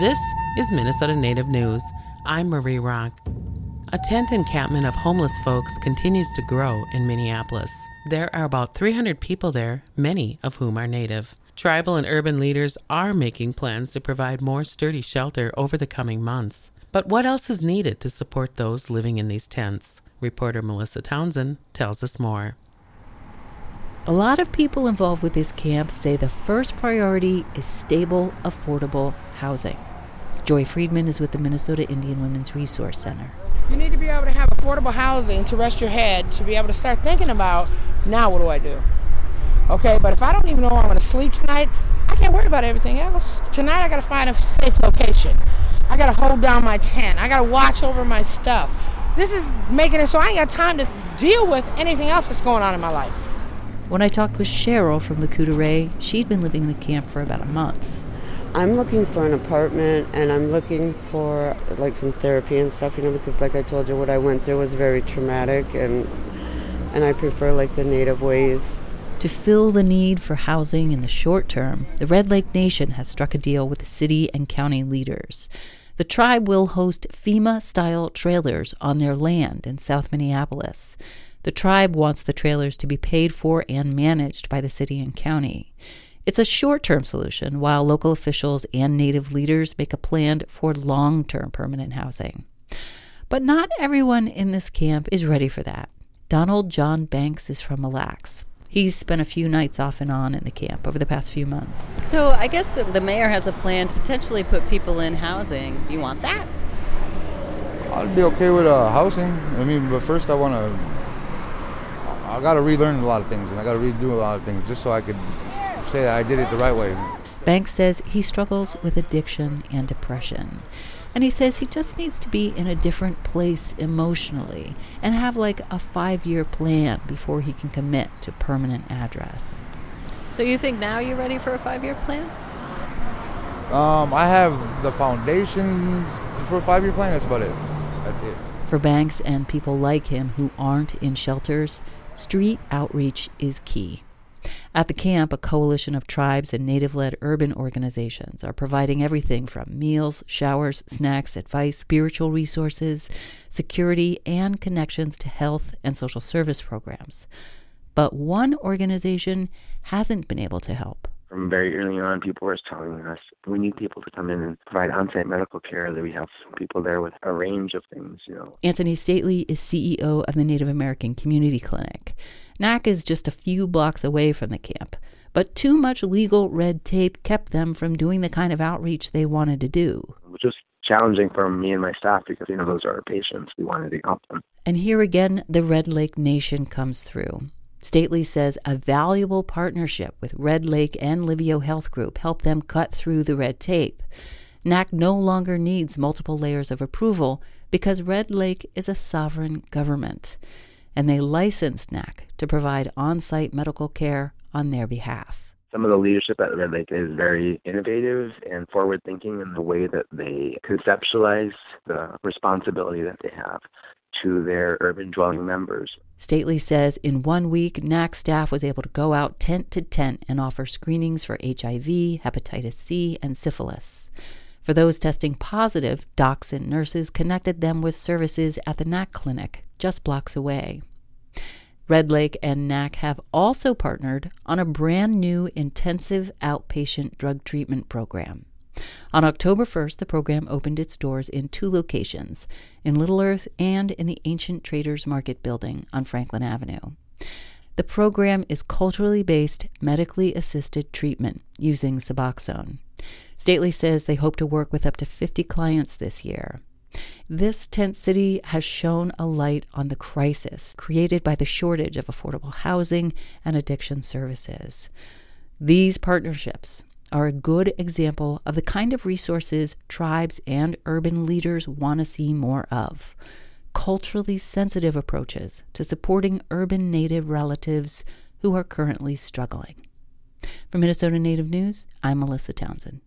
This is Minnesota Native News. I'm Marie Rock. A tent encampment of homeless folks continues to grow in Minneapolis. There are about 300 people there, many of whom are Native. Tribal and urban leaders are making plans to provide more sturdy shelter over the coming months. But what else is needed to support those living in these tents? Reporter Melissa Townsend tells us more. A lot of people involved with this camp say the first priority is stable, affordable housing. Joy Friedman is with the Minnesota Indian Women's Resource Center. You need to be able to have affordable housing to rest your head, to be able to start thinking about now what do I do? Okay, but if I don't even know where I'm going to sleep tonight, I can't worry about everything else. Tonight I got to find a safe location. I got to hold down my tent. I got to watch over my stuff. This is making it so I ain't got time to deal with anything else that's going on in my life. When I talked with Cheryl from the Coup Coudray, she'd been living in the camp for about a month. I'm looking for an apartment and I'm looking for like some therapy and stuff, you know, because like I told you, what I went through was very traumatic and and I prefer like the native ways to fill the need for housing in the short term, the Red Lake Nation has struck a deal with the city and county leaders. The tribe will host FEMA style trailers on their land in South Minneapolis. The tribe wants the trailers to be paid for and managed by the city and county. It's a short term solution while local officials and native leaders make a plan for long term permanent housing. But not everyone in this camp is ready for that. Donald John Banks is from Mille Lacs. He's spent a few nights off and on in the camp over the past few months. So I guess the mayor has a plan to potentially put people in housing. Do you want that? I'd be okay with uh, housing. I mean, but first I want to. I got to relearn a lot of things, and I got to redo a lot of things just so I could say that I did it the right way. Banks says he struggles with addiction and depression. And he says he just needs to be in a different place emotionally and have like a five year plan before he can commit to permanent address. So you think now you're ready for a five year plan? Um, I have the foundations for a five year plan. That's about it. That's it. For Banks and people like him who aren't in shelters, street outreach is key. At the camp, a coalition of tribes and native led urban organizations are providing everything from meals, showers, snacks, advice, spiritual resources, security, and connections to health and social service programs. But one organization hasn't been able to help from very early on, people were telling us we need people to come in and provide on-site medical care. That we have people there with a range of things. You know, Anthony Stately is CEO of the Native American Community Clinic. NAC is just a few blocks away from the camp, but too much legal red tape kept them from doing the kind of outreach they wanted to do. Which was challenging for me and my staff because you know those are our patients. We wanted to help them. And here again, the Red Lake Nation comes through. Stately says a valuable partnership with Red Lake and Livio Health Group helped them cut through the red tape. NAC no longer needs multiple layers of approval because Red Lake is a sovereign government, and they licensed NAC to provide on site medical care on their behalf. Some of the leadership at Red Lake is very innovative and forward thinking in the way that they conceptualize the responsibility that they have to their urban dwelling members. Stately says in one week, NAC staff was able to go out tent to tent and offer screenings for HIV, hepatitis C, and syphilis. For those testing positive, docs and nurses connected them with services at the NAC clinic just blocks away. Red Lake and NAC have also partnered on a brand new intensive outpatient drug treatment program. On October 1st, the program opened its doors in two locations in Little Earth and in the Ancient Traders Market building on Franklin Avenue. The program is culturally based, medically assisted treatment using Suboxone. Stately says they hope to work with up to 50 clients this year. This tent city has shown a light on the crisis created by the shortage of affordable housing and addiction services. These partnerships are a good example of the kind of resources tribes and urban leaders want to see more of culturally sensitive approaches to supporting urban native relatives who are currently struggling. For Minnesota Native News, I'm Melissa Townsend.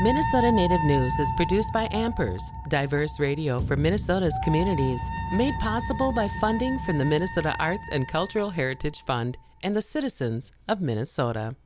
Minnesota Native News is produced by Ampers, diverse radio for Minnesota's communities, made possible by funding from the Minnesota Arts and Cultural Heritage Fund and the citizens of Minnesota.